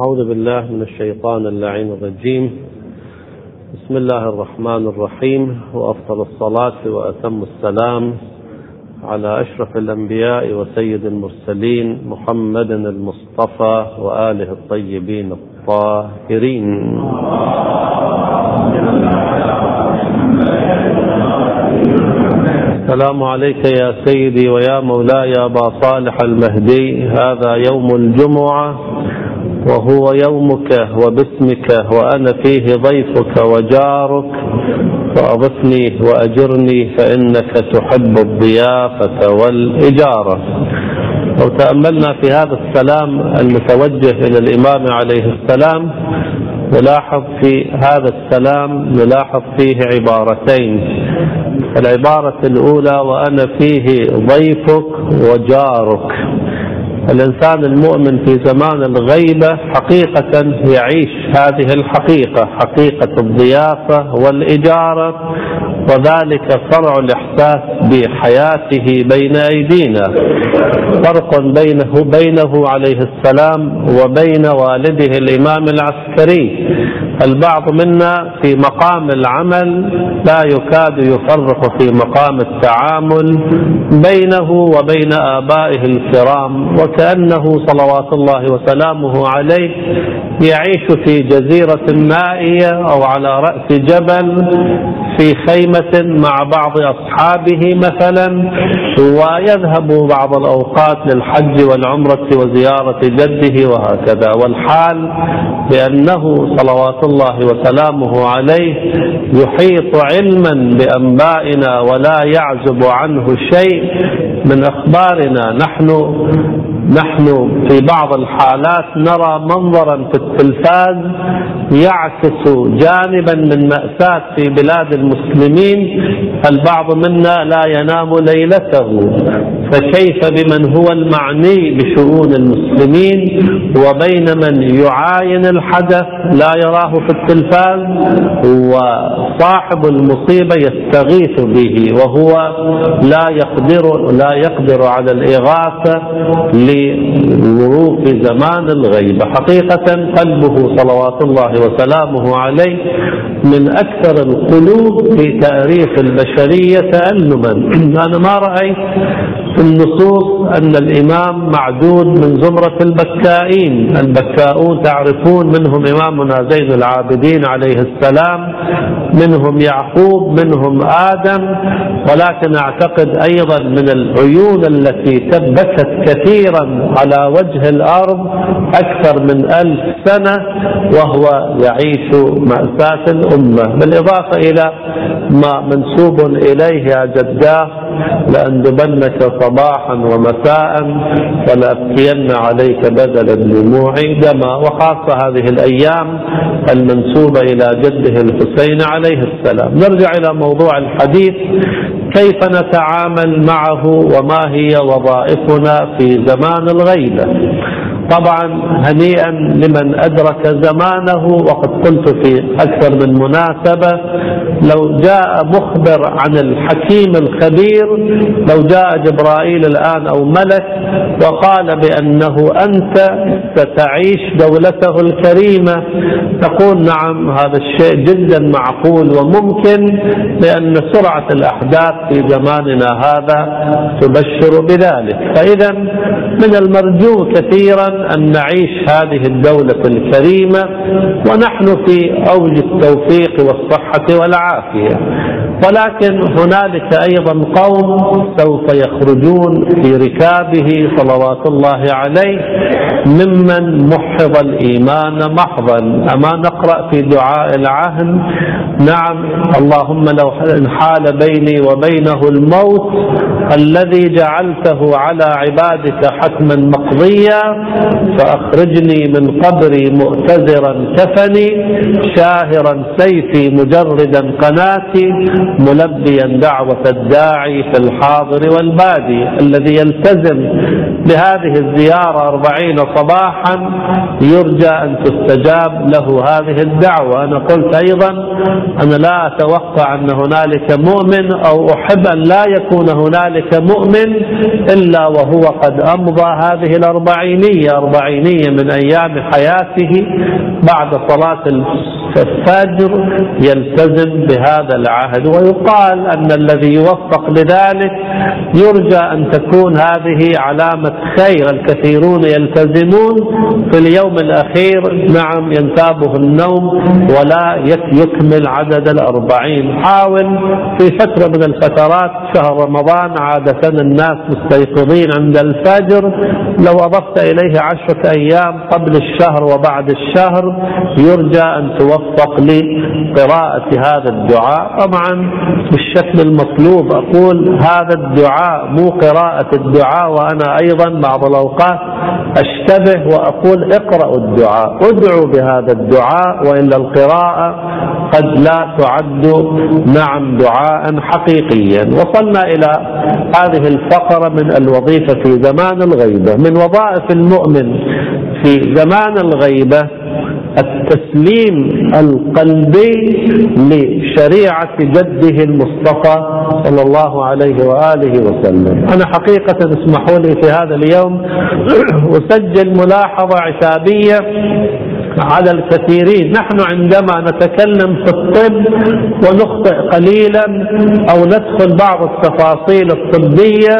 أعوذ بالله من الشيطان اللعين الرجيم. بسم الله الرحمن الرحيم. وأفضل الصلاة وأتم السلام على أشرف الأنبياء وسيد المرسلين محمد المصطفى وآله الطيبين الطاهرين. السلام عليك يا سيدي ويا مولاي أبا صالح المهدي. هذا يوم الجمعة. وهو يومك وباسمك وأنا فيه ضيفك وجارك فأضفني وأجرني فإنك تحب الضيافة والإجارة. لو تأملنا في هذا السلام المتوجه إلى الإمام عليه السلام نلاحظ في هذا السلام نلاحظ فيه عبارتين. العبارة الأولى وأنا فيه ضيفك وجارك. الإنسان المؤمن في زمان الغيبة حقيقة يعيش هذه الحقيقة حقيقة الضيافة والإجارة وذلك فرع الإحساس بحياته بين أيدينا. فرق بينه بينه عليه السلام وبين والده الإمام العسكري. البعض منا في مقام العمل لا يكاد يفرق في مقام التعامل بينه وبين آبائه الكرام وكأنه صلوات الله وسلامه عليه يعيش في جزيرة نائية أو على رأس جبل في خيمة مع بعض أصحابه مثلا ويذهب بعض الأوقات للحج والعمرة وزيارة جده وهكذا. والحال بأنه صلوات الله وسلامه عليه يحيط علما بأنبائنا ولا يعزب عنه شيء من أخبارنا. نحن نحن في بعض الحالات نرى منظرا في التلفاز يعكس جانبا من مأساة في بلاد المسلمين. البعض منا لا ينام ليلته. فكيف بمن هو المعني بشؤون المسلمين؟ وبين من يعاين الحدث لا يراه في التلفاز؟ وصاحب المصيبة يستغيث به وهو لا يقدر لا يقدر على الإغاثة لظروف زمان الغيبة حقيقة قلبه صلوات الله وسلامه عليه من أكثر القلوب في تأريخ البشرية تألما. أنا ما رأيت في النصوص أن الإمام معدود من زمرة البكائين. البكاؤون تعرفون منهم إمامنا زين العابدين عليه السلام منهم يعقوب منهم آدم ولكن أعتقد أيضا من العيون التي تبكت كثيرا على وجه الأرض أكثر من ألف سنة وهو يعيش مأساة الأمة بالإضافة إلى ما منسوب إليه يا جداه لأندبنك صباحا ومساء ولأبكين عليك بدل الدموع دما وخاصة هذه الأيام المنسوبة إلى جده الحسين عليه السلام. نرجع إلى موضوع الحديث. كيف نتعامل معه وما هي وظائفنا في زمان الغيبة طبعا هنيئا لمن أدرك زمانه وقد قلت في أكثر من مناسبة لو جاء مخبر عن الحكيم الخبير لو جاء جبرائيل الآن أو ملك وقال بأنه أنت ستعيش دولته الكريمة تقول نعم هذا الشيء جدا معقول وممكن لأن سرعة الأحداث في زماننا هذا تبشر بذلك. فإذا من المرجو كثيرا أن نعيش هذه الدولة الكريمة ونحن في أوج التوفيق والصحة والعافية. ولكن هنالك أيضا قوم سوف يخرجون في ركابه صلوات الله عليه ممن محض الإيمان محضا. أما نقرأ في دعاء العهد نعم اللهم لو حال بيني وبينه الموت الذي جعلته على عبادك حتما مقضيا فأخرجني من قبري مؤتزرا كفني شاهرا سيفي مجردا قناتي ملبيا دعوة الداعي في الحاضر والبادي الذي يلتزم بهذه الزيارة أربعين صباحا يرجى أن تستجاب له هذه الدعوة. أنا قلت أيضا أنا لا أتوقع أن هنالك مؤمن أو أحب أن لا يكون هنالك مؤمن إلا وهو قد أمضى هذه الأربعينية. أربعينية من أيام حياته بعد صلاة الفجر يلتزم بهذا العهد ويقال أن الذي يوفق لذلك يرجى أن تكون هذه علامة خير. الكثيرون يلتزمون في اليوم الأخير نعم ينتابه النوم ولا يكمل عدد الأربعين. حاول في فترة من الفترات شهر رمضان عادة الناس مستيقظين عند الفجر. لو أضفت إليه عشرة أيام قبل الشهر وبعد الشهر يرجى أن توفق لقراءة هذا الدعاء. طبعا بالشكل المطلوب أقول هذا الدعاء مو قراءة الدعاء وأنا أيضا بعض الأوقات أشتبه وأقول اقرأوا الدعاء ادعوا بهذا الدعاء وإلا القراءة قد لا تعد نعم دعاء حقيقيا. وصلنا إلى هذه الفقرة من الوظيفة في زمان الغيبة من وظائف المؤمن في زمان الغيبة التسليم القلبي لشريعة جده المصطفى صلى الله عليه وآله وسلم. أنا حقيقة اسمحوا لي في هذا اليوم أسجل ملاحظة عتابية على الكثيرين. نحن عندما نتكلم في الطب ونخطئ قليلا أو ندخل بعض التفاصيل الطبية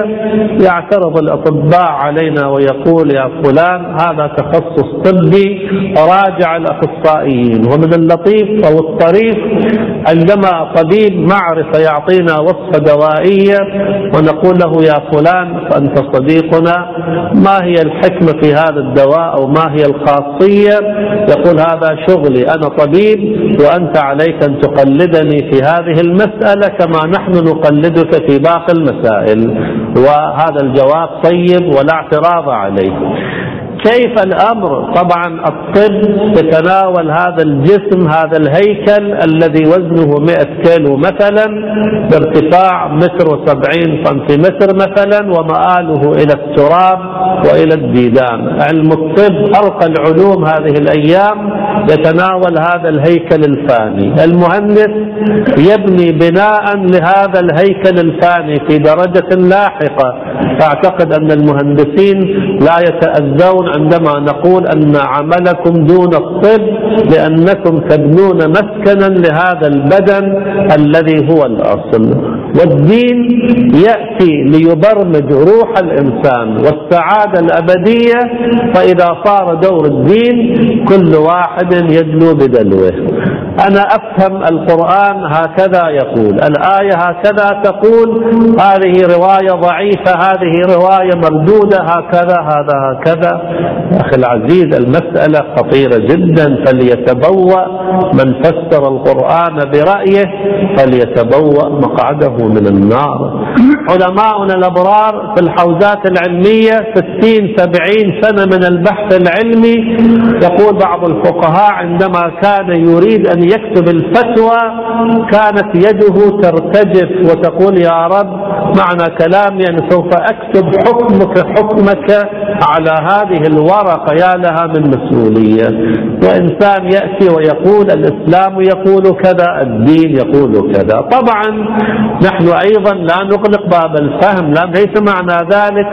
يعترض الأطباء علينا ويقول يا فلان هذا تخصص طبي راجع الأخصائيين ومن اللطيف أو الطريف عندما طبيب معرفة يعطينا وصفة دوائية ونقول له يا فلان فأنت صديقنا ما هي الحكمة في هذا الدواء أو ما هي الخاصية؟ يقول هذا شغلي أنا طبيب وأنت عليك أن تقلدني في هذه المسألة كما نحن نقلدك في باقي المسائل. وهذا الجواب طيب ولا اعتراض عليه. كيف الأمر؟ طبعا الطب يتناول هذا الجسم هذا الهيكل الذي وزنه 100 كيلو مثلا بارتفاع متر وسبعين سنتيمتر مثلا ومآله إلى التراب وإلى الديدان. علم الطب أرقى العلوم هذه الأيام يتناول هذا الهيكل الفاني. المهندس يبني بناء لهذا الهيكل الفاني في درجة لاحقة. فأعتقد أن المهندسين لا يتأذون عندما نقول أن عملكم دون الطب لأنكم تبنون مسكنا لهذا البدن الذي هو الأصل. والدين يأتي ليبرمج روح الإنسان والسعادة الأبدية فإذا صار دور الدين كل واحد يدلو بدلوه. أنا أفهم القرآن هكذا يقول الآية هكذا تقول هذه رواية ضعيفة هذه رواية مردودة هكذا هذا هكذا. أخي العزيز المسألة خطيرة جدا فليتبوأ من فسر القرآن برأيه فليتبوأ مقعده من النار. علماؤنا الأبرار في الحوزات العلمية ستين سبعين سنة من البحث العلمي يقول بعض الفقهاء عندما كان يريد أن يكتب الفتوى كانت يده ترتجف وتقول يا رب معنى كلامي أن سوف أكتب حكمك حكمك على هذه الورقة يا لها من مسؤولية. وإنسان يأتي ويقول الإسلام يقول كذا الدين يقول كذا. طبعا نحن أيضا لا نغلق باب الفهم لا ليس معنى ذلك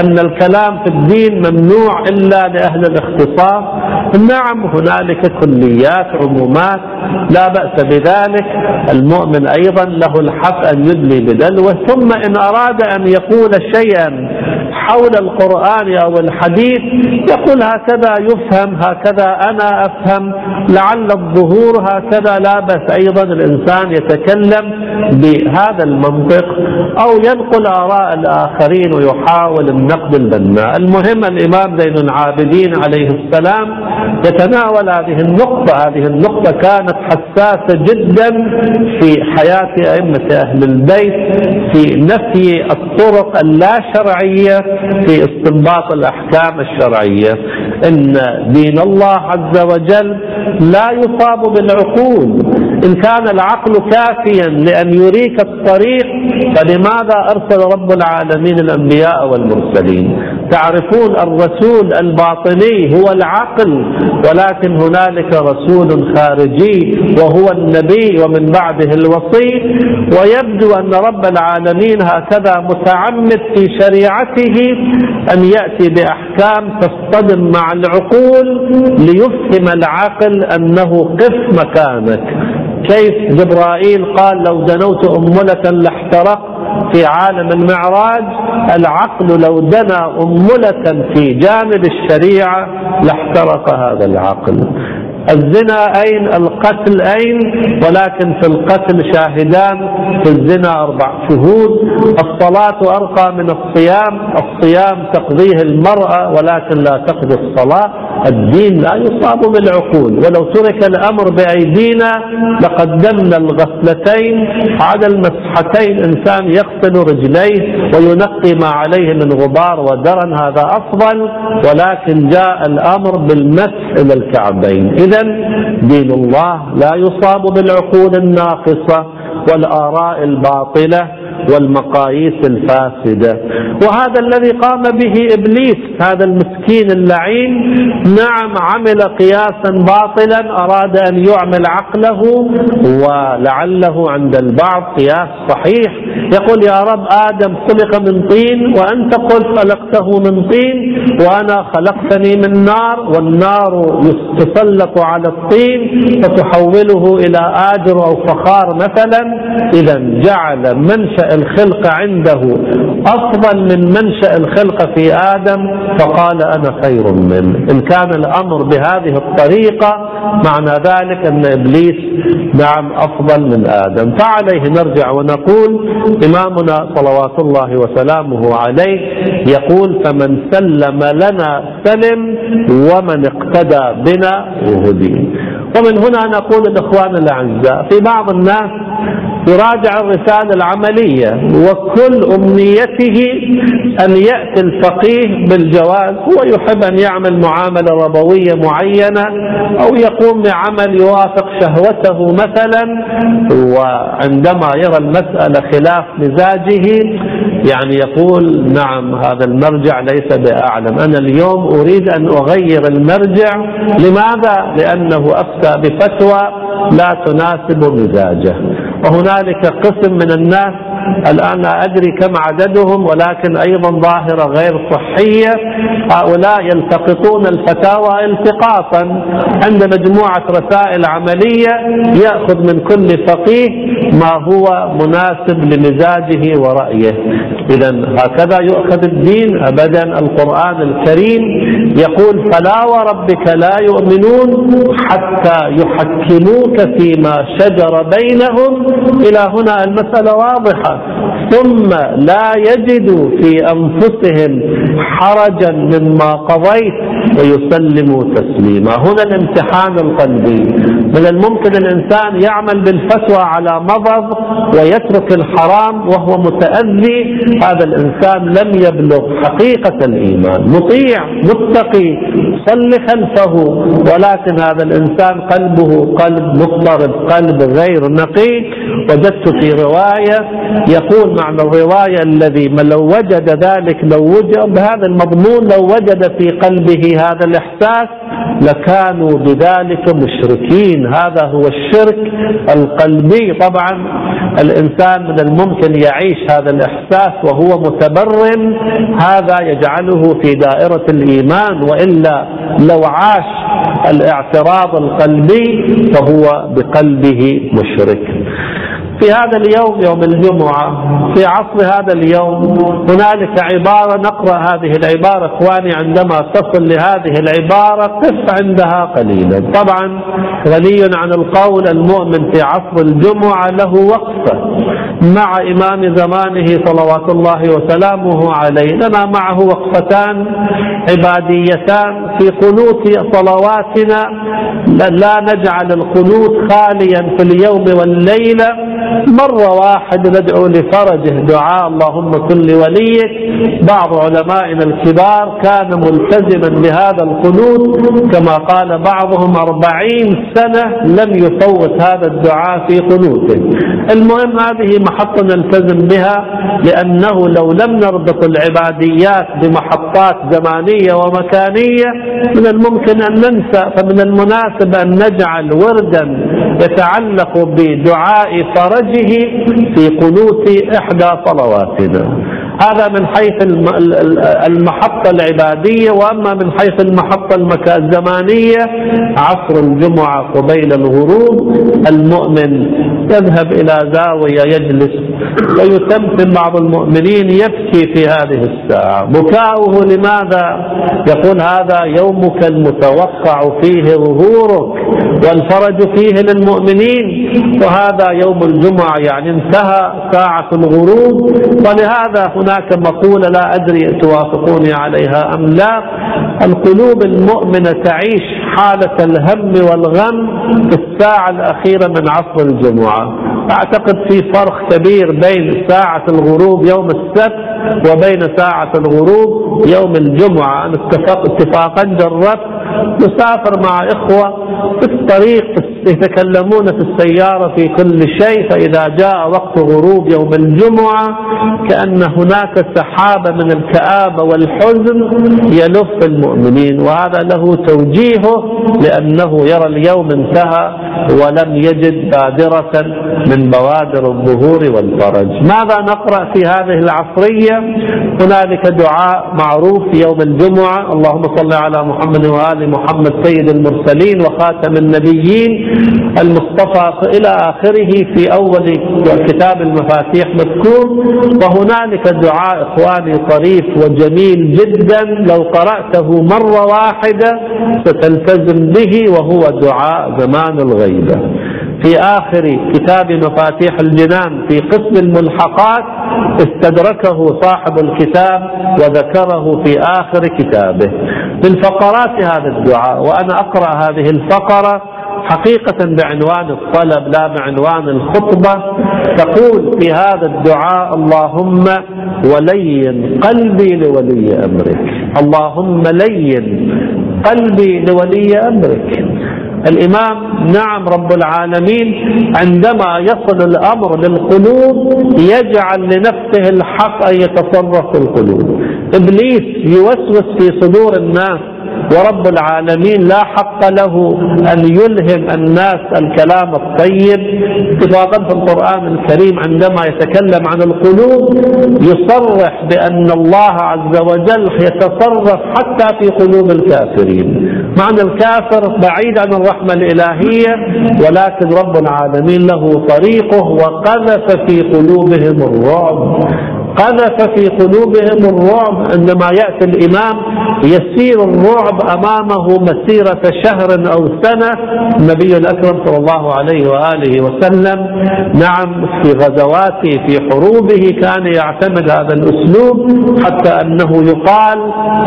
أن الكلام في الدين ممنوع إلا لأهل الاختصاص نعم هنالك كليات عمومات لا بأس بذلك. المؤمن أيضا له الحق أن يدلي بدلوه ثم إن أراد أن يقول شيئا حول القرآن أو الحديث يقول هكذا يفهم هكذا أنا أفهم لعل الظهور هكذا. لا بأس أيضا الإنسان يتكلم بهذا المنطق أو ينقل آراء الآخرين ويحاول النقد البناء. المهم الإمام زين العابدين عليه السلام يتناول هذه النقطة. هذه النقطة كانت حساسة جدا في حياة أئمة أهل البيت في نفي الطرق اللا شرعية في استنباط الأحكام الشرعية. إن دين الله عز وجل لا يصاب بالعقول. إن كان العقل كافيا لأن يريك الطريق فلماذا أرسل رب العالمين الأنبياء والمرسلين؟ تعرفون الرسول الباطني هو العقل ولكن هنالك رسول خارجي وهو النبي ومن بعده الوصي. ويبدو أن رب العالمين هكذا متعمد في شريعته أن يأتي بأحكام تصطدم مع العقول ليفهم العقل أنه قف مكانك. كيف جبرائيل قال لو دنوت أملة لاحترقت في عالم المعراج العقل لو دنا أملة في جانب الشريعة لاحترق هذا العقل. الزنا أين؟ القتل أين؟ ولكن في القتل شاهدان في الزنا أربع شهود. الصلاة أرقى من الصيام الصيام تقضيه المرأة ولكن لا تقضي الصلاة. الدين لا يصاب بالعقول. ولو ترك الأمر بأيدينا لقدمنا الغسلتين على المسحتين إنسان يغسل رجليه وينقي ما عليه من غبار ودرن هذا أفضل. ولكن جاء الأمر بالمسح إلى الكعبين. إذا دين الله لا يصاب بالعقول الناقصة والآراء الباطلة. والمقاييس الفاسدة. وهذا الذي قام به إبليس هذا المسكين اللعين نعم عمل قياسا باطلا أراد أن يعمل عقله ولعله عند البعض قياس صحيح. يقول يا رب آدم خلق من طين وأنت قلت خلقته من طين وأنا خلقتني من نار والنار تسلط على الطين فتحوله إلى آجر أو فخار مثلا. إذا جعل منشأ الخلق عنده أفضل من منشأ الخلق في آدم فقال أنا خير منه. إن كان الأمر بهذه الطريقة معنى ذلك أن إبليس نعم أفضل من آدم. فعليه نرجع ونقول إمامنا صلوات الله وسلامه عليه يقول فمن سلم لنا سلم ومن اقتدى بنا يهدي ومن هنا نقول الإخوان الأعزاء في بعض الناس يراجع الرسالة العملية وكل أمنيته أن يأتي الفقيه بالجواز هو يحب أن يعمل معاملة ربوية معينة أو يقوم بعمل يوافق شهوته مثلا وعندما يرى المسألة خلاف مزاجه يعني يقول نعم هذا المرجع ليس بأعلم. أنا اليوم أريد أن أغير المرجع. لماذا؟ لأنه أفتى بفتوى لا تناسب مزاجه. وهنالك قسم من الناس الآن لا أدري كم عددهم ولكن أيضا ظاهرة غير صحية. هؤلاء يلتقطون الفتاوى التقاطا عند مجموعة رسائل عملية يأخذ من كل فقيه ما هو مناسب لمزاجه ورأيه. إذا هكذا يؤخذ الدين أبدا القرآن الكريم يقول فلا وربك لا يؤمنون حتى يحكموك فيما شجر بينهم. إلى هنا المسألة واضحة. ثم لا يجدوا في أنفسهم حرجا مما قضيت ويسلموا تسليما. هنا الامتحان القلبي. من الممكن الإنسان يعمل بالفتوى على مضض ويترك الحرام وهو متأذي هذا الإنسان لم يبلغ حقيقة الإيمان. مطيع متقي صل خلفه ولكن هذا الإنسان قلبه قلب مضطرب قلب غير نقي. وجدت في رواية يقول معنى الرواية الذي لو وجد ذلك لو وجد بهذا المضمون لو وجد في قلبه هذا الإحساس لكانوا بذلك مشركين. هذا هو الشرك القلبي. طبعا الإنسان من الممكن يعيش هذا الإحساس وهو متبرم. هذا يجعله في دائرة الإيمان وإلا لو عاش الاعتراض القلبي فهو بقلبه مشرك. في هذا اليوم يوم الجمعة في عصر هذا اليوم هنالك عبارة نقرأ هذه العبارة إخواني عندما تصل لهذه العبارة قف عندها قليلا. طبعا غني عن القول المؤمن في عصر الجمعة له وقفة مع إمام زمانه صلوات الله وسلامه عليه. لنا معه وقفتان عباديتان في قنوت صلواتنا. لا نجعل القنوت خاليا في اليوم والليلة. مرة واحدة ندعو لفرجه دعاء اللهم كن لوليك. بعض علمائنا الكبار كان ملتزما بهذا القنوت كما قال بعضهم أربعين سنة لم يفوت هذا الدعاء في قنوته المهم هذه محطة نلتزم بها لأنه لو لم نربط العباديات بمحطات زمانية ومكانية من الممكن أن ننسى فمن المناسب أن نجعل وردا يتعلق بدعاء فرجه في قنوت إحدى صلواتنا. هذا من حيث المحطة العبادية وأما من حيث المحطة الزمانية عصر الجمعة قبيل الغروب المؤمن يذهب إلى زاوية يجلس. ويتمتم بعض المؤمنين يبكي في هذه الساعة. بكاؤه لماذا؟ يقول هذا يومك المتوقع فيه ظهورك والفرج فيه للمؤمنين وهذا يوم الجمعة يعني انتهى ساعة الغروب. ولهذا هناك مقولة لا أدري توافقوني عليها أم لا. القلوب المؤمنة تعيش حالة الهم والغم في الساعة الأخيرة من عصر الجمعة. أعتقد في فرق كبير بين ساعة الغروب يوم السبت وبين ساعة الغروب يوم الجمعة. أنا اتفاقا جربت. نسافر مع إخوة في الطريق يتكلمون في السيارة في كل شيء فإذا جاء وقت غروب يوم الجمعة كأن هناك سحابة من الكآبة والحزن يلف المؤمنين وهذا له توجيهه لأنه يرى اليوم انتهى ولم يجد بادرة من بوادر الظهور والفرج. ماذا نقرأ في هذه العصرية؟ هنالك دعاء معروف في يوم الجمعة اللهم صل على محمد وآل محمد سيد المرسلين وخاتم النبيين المصطفى إلى آخره في أول كتاب المفاتيح مذكور وهنالك دعاء إخواني طريف وجميل جدا لو قرأته مرة واحدة ستلتزم به وهو دعاء زمان الغيبة. في آخر كتاب مفاتيح الجنان في قسم الملحقات استدركه صاحب الكتاب وذكره في آخر كتابه. من فقرات هذا الدعاء وأنا أقرأ هذه الفقرة حقيقة بعنوان الطلب لا بعنوان الخطبة. تقول في هذا الدعاء اللهم ولين قلبي لولي أمرك. اللهم لين قلبي لولي أمرك. الإمام نعم رب العالمين عندما يصل الأمر للقلوب يجعل لنفسه الحق أن يتصرف في القلوب. إبليس يوسوس في صدور الناس ورب العالمين لا حق له أن يلهم الناس الكلام الطيب. اتفاقا في القرآن الكريم عندما يتكلم عن القلوب يصرح بأن الله عز وجل يتصرف حتى في قلوب الكافرين. معنى الكافر بعيد عن الرحمة الإلهية ولكن رب العالمين له طريقه وقذف في قلوبهم الرعب. قذف في قلوبهم الرعب عندما يأتي الإمام يسير الرعب أمامه مسيرة شهر أو سنة. النبي الأكرم صلى الله عليه وآله وسلم نعم في غزواته في حروبه كان يعتمد هذا الأسلوب حتى أنه يقال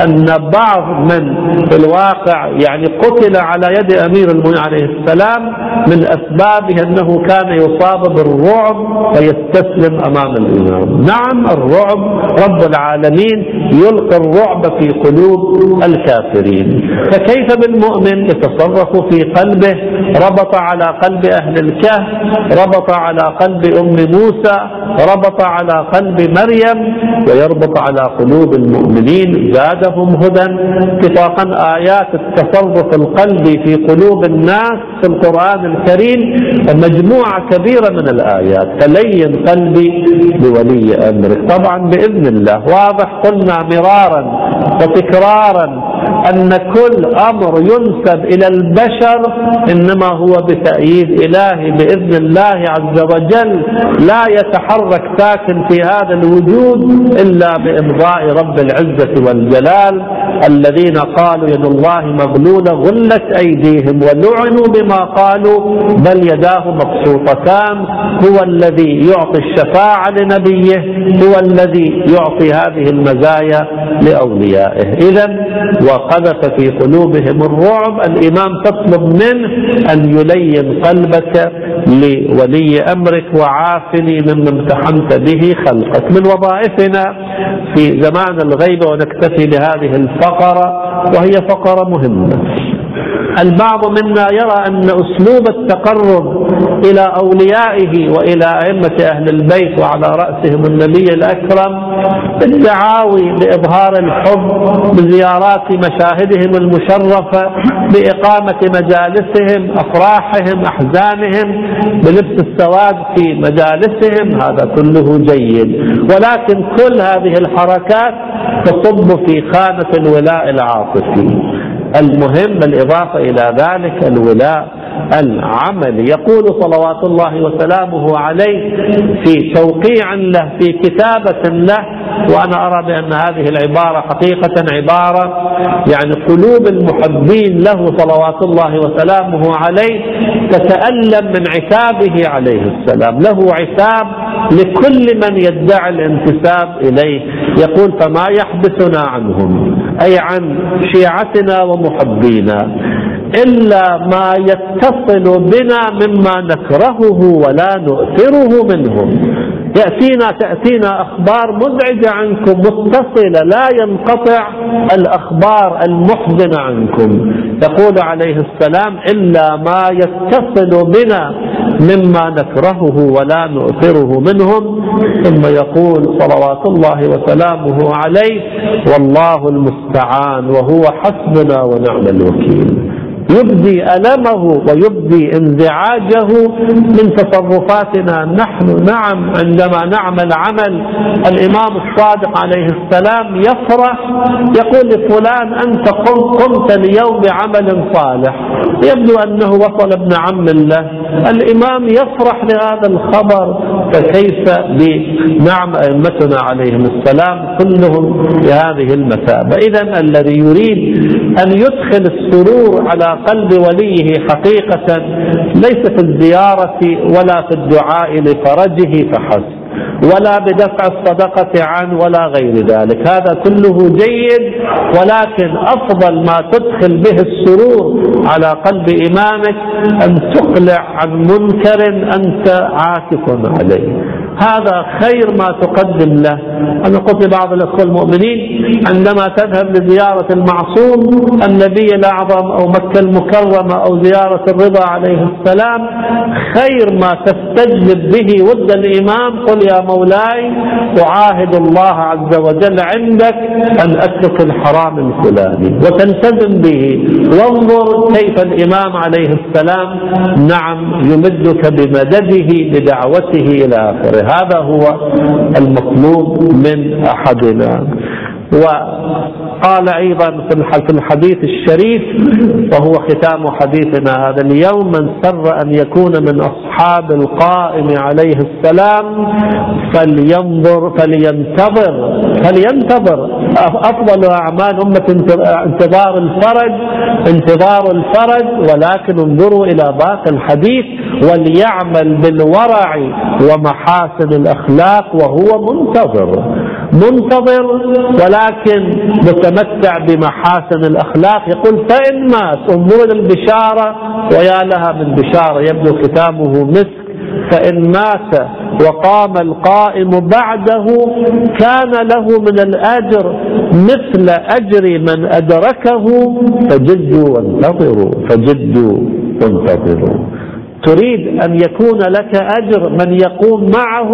أن بعض من في الواقع يعني قتل على يد أمير المؤمنين عليه السلام من أسبابه أنه كان يصاب بالرعب فيستسلم أمام الإمام. نعم الرعب رب العالمين يلقي الرعب في قلوب الكافرين. فكيف بالمؤمن؟ يتصرف في قلبه. ربط على قلب أهل الكهف ربط على قلب أم موسى ربط على قلب مريم ويربط على قلوب المؤمنين. زادهم هدى. اتفاقا آيات التصرف القلبي في قلوب الناس في القرآن الكريم مجموعة كبيرة من الآيات. فلين قلبي بولي أمرك. طبعا بإذن الله. واضح قلنا مرارا وتكرارا. أن كل أمر ينسب إلى البشر إنما هو بتأييد إلهي بإذن الله عز وجل. لا يتحرك ساكن في هذا الوجود إلا بإمضاء رب العزة والجلال. الذين قالوا يد الله مغلولة غلت أيديهم ولعنوا بما قالوا بل يداه مبسوطتان. هو الذي يعطي الشفاعة لنبيه هو الذي يعطي هذه المزايا. لأوليائه. إذا وقذف في قلوبهم الرعب الإمام تطلب منه أن يلين قلبك لولي أمرك وعافني مما امتحنت به خلقك. من وظائفنا في زمان الغيبة ونكتفي بهذه الفقرة وهي فقرة مهمة. البعض منا يرى أن أسلوب التقرب إلى أوليائه وإلى أئمة أهل البيت وعلى رأسهم النبي الأكرم بالدعاوي بإظهار الحب بزيارات مشاهدهم المشرفة بإقامة مجالسهم أفراحهم أحزانهم بلبس السواد في مجالسهم هذا كله جيد. ولكن كل هذه الحركات تصب في خانة الولاء العاطفي. المهم بالإضافة إلى ذلك الولاء العمل. يقول صلوات الله وسلامه عليه في توقيع له في كتابة له وأنا أرى بأن هذه العبارة حقيقة عبارة يعني قلوب المحبين له صلوات الله وسلامه عليه تتألم من عتابه عليه السلام. له عتاب لكل من يدعي الانتساب إليه. يقول فما يحبسنا عنهم أي عن شيعتنا ومحبينا إلا ما يتصل بنا مما نكرهه ولا نؤثره منهم. يأتينا تأتينا أخبار مزعجة عنكم متصلة لا ينقطع الأخبار المحزنة عنكم. يقول عليه السلام إلا ما يتصل بنا مما نكرهه ولا نؤثره منهم. ثم يقول صلوات الله وسلامه عليه والله المستعان وهو حسبنا ونعم الوكيل. يبدي ألمه ويبدي انزعاجه من تصرفاتنا. نحن نعم عندما نعمل عمل الإمام الصادق عليه السلام يفرح يقول لفلان أنت قمت اليوم بعمل صالح. يبدو أنه وصل ابن عم له الإمام يفرح لهذا الخبر فكيف بنعم أئمتنا عليهم السلام كلهم بهذه المثابة. إذا الذي يريد أن يدخل السرور على قلب وليه حقيقة ليس في الزيارة ولا في الدعاء لفرجه فحسب. ولا بدفع الصدقة عنه ولا غير ذلك. هذا كله جيد ولكن أفضل ما تدخل به السرور على قلب إمامك أن تقلع عن منكر أنت عاكف عليه. هذا خير ما تقدم له. أنا قلت لبعض الأخوة المؤمنين عندما تذهب لزيارة المعصوم النبي الأعظم أو مكة المكرمة أو زيارة الرضا عليه السلام خير ما تستجلب به ود الإمام قل يا مولاي أعاهد الله عز وجل عندك أن أترك الحرام الفلاني وتلتزم به. وانظر كيف الإمام عليه السلام نعم يمدك بمدده بدعوته إلى آخره. هذا هو المطلوب من أحدنا. وقال أيضا في الحديث الشريف وهو ختام حديثنا هذا اليوم من سر أن يكون من أصحاب القائم عليه السلام فلينظر فلينتظر فلينتظر أفضل أعمال أمة انتظار الفرج انتظار الفرج ولكن انظروا إلى باقي الحديث وليعمل بالورع ومحاسن الأخلاق وهو منتظر. منتظر ولكن متمتع بمحاسن الأخلاق. يقول فإن مات انظروا البشارة ويا لها من بشارة يبدو ختامه مسك. فإن مات وقام القائم بعده كان له من الأجر مثل أجر من أدركه. فجدوا وانتظروا فجدوا وانتظروا. تريد أن يكون لك أجر من يقوم معه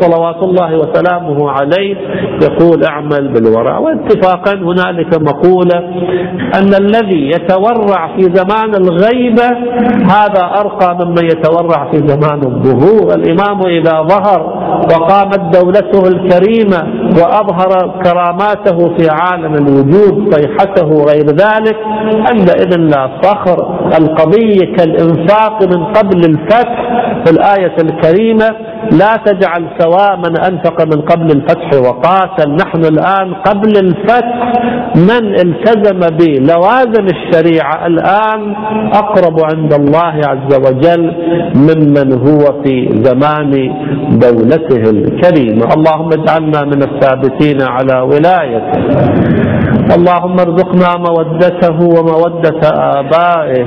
صلوات الله وسلامه عليه. يقول اعمل بالورع واتفاقا هنالك مقولة أن الذي يتورع في زمان الغيبة هذا أرقى ممن يتورع في زمان الظهور. الإمام إذا ظهر وقامت دولته الكريمة وأظهر كراماته في عالم الوجود صيحته غير ذلك. عندئذ لا فخر. القضية كالإنفاق من قبل الفتح في الآية الكريمة. لا تجعل سواء من أنفق من قبل الفتح وقاتل. نحن الآن قبل الفتح. من التزم بلوازم الشريعة الآن أقرب عند الله عز وجل ممن هو في زمان دولته الكريمة. اللهم اجعلنا من الثابتين على ولايته. اللهم ارزقنا مودته ومودة آبائه.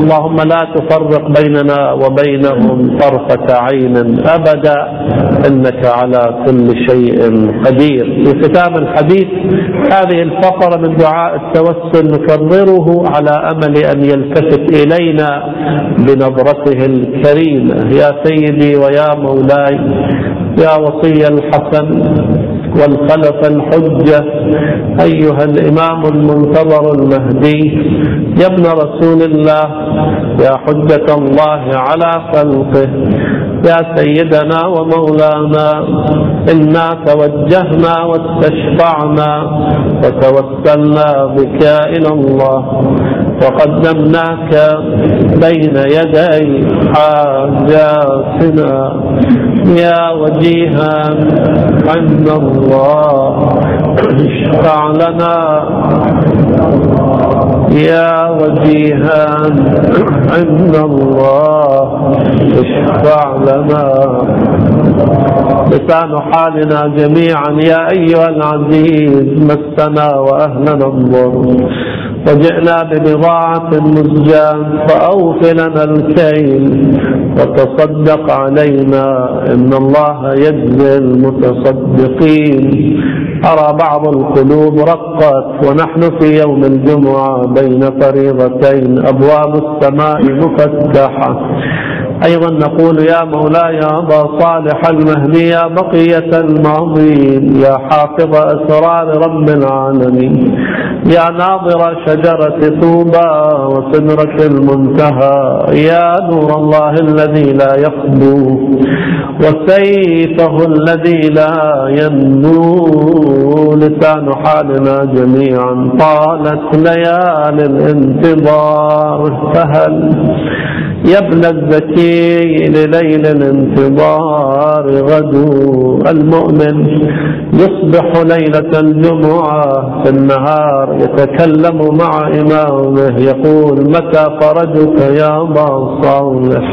اللهم لا تفرق بيننا وبينهم طرفة عين. أبدا إنك على كل شيء قدير. في ختام الحديث هذه الفقرة من دعاء التوسل نكرره على أمل أن يلتفت إلينا بنظرته الكريمة. يا سيدي ويا مولاي يا وصي الحسن والخلف الحجة أيها الإمام المنتظر المهدي يا ابن رسول الله يا حجة الله على خلقه يا سيدنا ومولانا إنا توجهنا واستشفعنا وتوسلنا بك إلى الله وقدمناك بين يدي حاجاتنا يا وجيها عند الله اشفع لنا يا وجيها عند الله. اشفع لنا لسان حالنا جميعا يا أيها العزيز مسنا وأهلنا الضر. وجئنا ببضاعة مزجاة فأوف لنا الكيل. وتصدق علينا إن الله يجزي المتصدقين. أرى بعض القلوب رقت ونحن في يوم الجمعة بين فريضتين أبواب السماء مفتحة. أيضا نقول يا مولاي أبا صالح المهدي يا بقية الماضين يا حافظ أسرار رب العالمين يا ناظر شجرة طوبى وسدرة المنتهى يا نور الله الذي لا يخبو وسيفه الذي لا ينمو لسان حالنا جميعا طالت ليالي الانتظار فهل يا ابن الزكي لليل الانتظار غدو المؤمن. يصبح ليلة الجمعة في النهار يتكلم مع إمامه يقول متى فرجك يا أبا صالح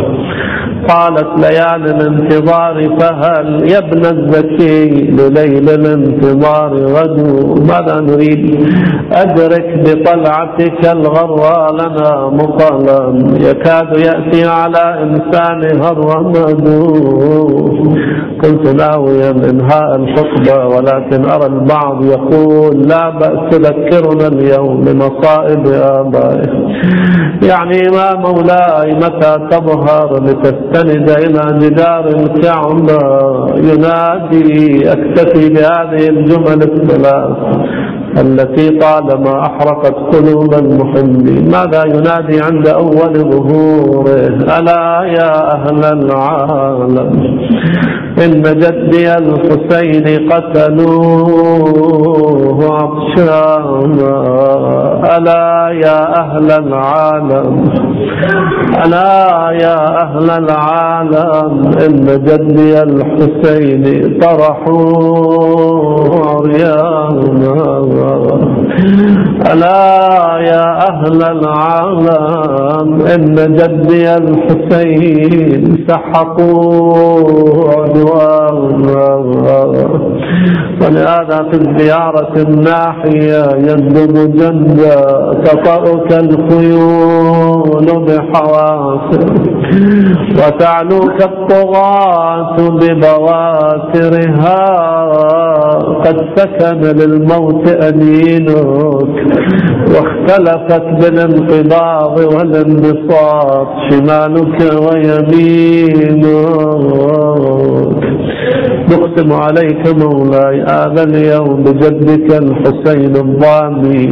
قالت ليالي الانتظار فهل يا ابن الزكي لليل الانتظار غدو ماذا نريد؟ أدرك بطلعتك الغراء لنا مقالا يكاد يأتي على إنسان هرمد كنت ناويا انهاء الخطبة ولكن أرى البعض يقول لا بأس تذكرنا اليوم بمصائب آبائه. يعني ما مولاي متى تظهر لتستند إلى جدار الكعبة ينادي أكتفي بهذه الجمل الثلاث. التي طالما أحرقت قلوب المحبين. ماذا ينادي عند أول ظهوره؟ ألا يا أهل العالم إن جدي الحسين قتلوه عطشانا. ألا يا أهل العالم ألا يا أهل العالم إن جدي الحسين طرحوه عريانا. ألا يا أهل العالم إن جدي الحسين سحقوه عدوانا ولهذا في الزيارة الناحية يندب جندا تطأك الخيول بحوافر وتعلوك الطغاة ببواترها قد سكن للموت أنينك واختلفت بالانقباض والانبساط شمالك ويمينك نقسم عليك مولاي هذا اليوم بجدك الحسين الضامي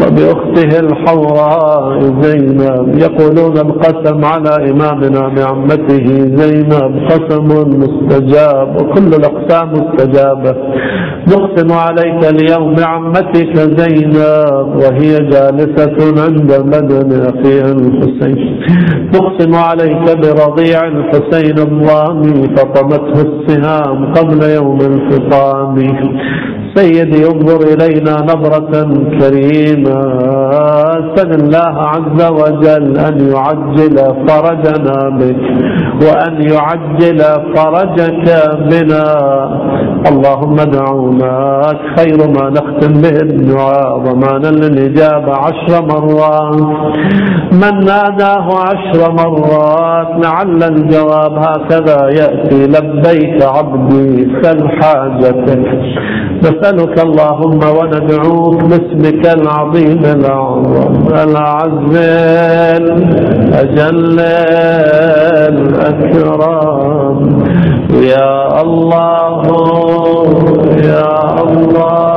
وبأخته الحوراء زينب. يقولون القسم على إمامنا بعمته زينب قسم مستجاب وكل الأقسام مستجابة. نقسم عليك اليوم بعمتك زينب وهي جالسة عند بدن أخيها الحسين. نقسم عليك برضيع الحسين الضامي فطمته السهام قبل يوم الفطام سيدي انظر إلينا نظرة كريمة. سل الله عز وجل أن يعجل فرجنا بك وأن يعجل فرجك بنا. اللهم دعوناك خير ما نختم به الدعاء ضمانا للإجابة عشر مرات. من ناداه عشر مرات لعل الجواب هكذا يأتي لبيك عبدي سل حاجتك. نسألك اللهم وندعوك باسمك العظيم الأعظم العز الأجل الأكرم. يا الله يا الله.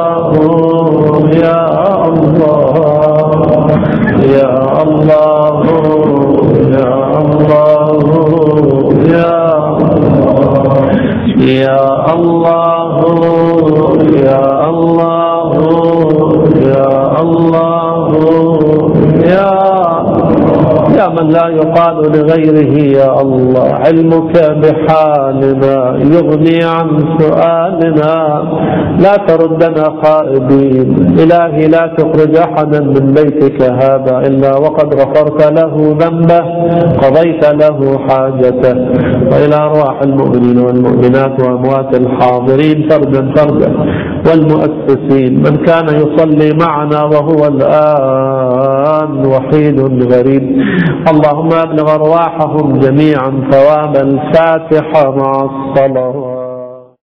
لا يقال لغيره يا الله علمك بحالنا يغني عن سؤالنا. لا تردنا خائبين إلهي لا تخرج أحدا من بيتك هذا إلا وقد غفرت له ذنبه قضيت له حاجته. وإلى أرواح المؤمنين والمؤمنات وأموات الحاضرين فردا فردا والمؤسسين من كان يصلي معنا وهو الآن وحيد غريب. اللهم أبلغ أرواحهم جميعا ثواب الفاتحة مع الصلوات